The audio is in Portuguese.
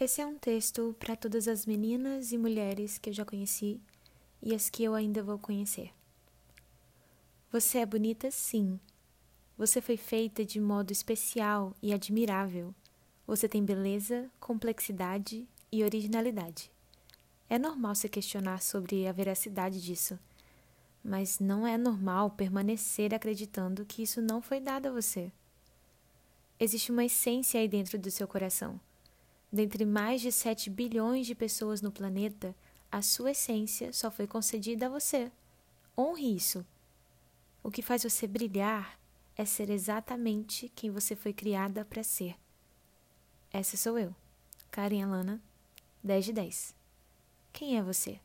Esse é um texto para todas as meninas e mulheres que eu já conheci e as que eu ainda vou conhecer. Você é bonita, sim. Você foi feita de modo especial e admirável. Você tem beleza, complexidade e originalidade. É normal se questionar sobre a veracidade disso, mas não é normal permanecer acreditando que isso não foi dado a você. Existe uma essência aí dentro do seu coração. Dentre mais de 7 bilhões de pessoas no planeta, a sua essência só foi concedida a você. Honre isso. O que faz você brilhar é ser exatamente quem você foi criada para ser. Essa sou eu, Karen Alana, 10 de 10. Quem é você?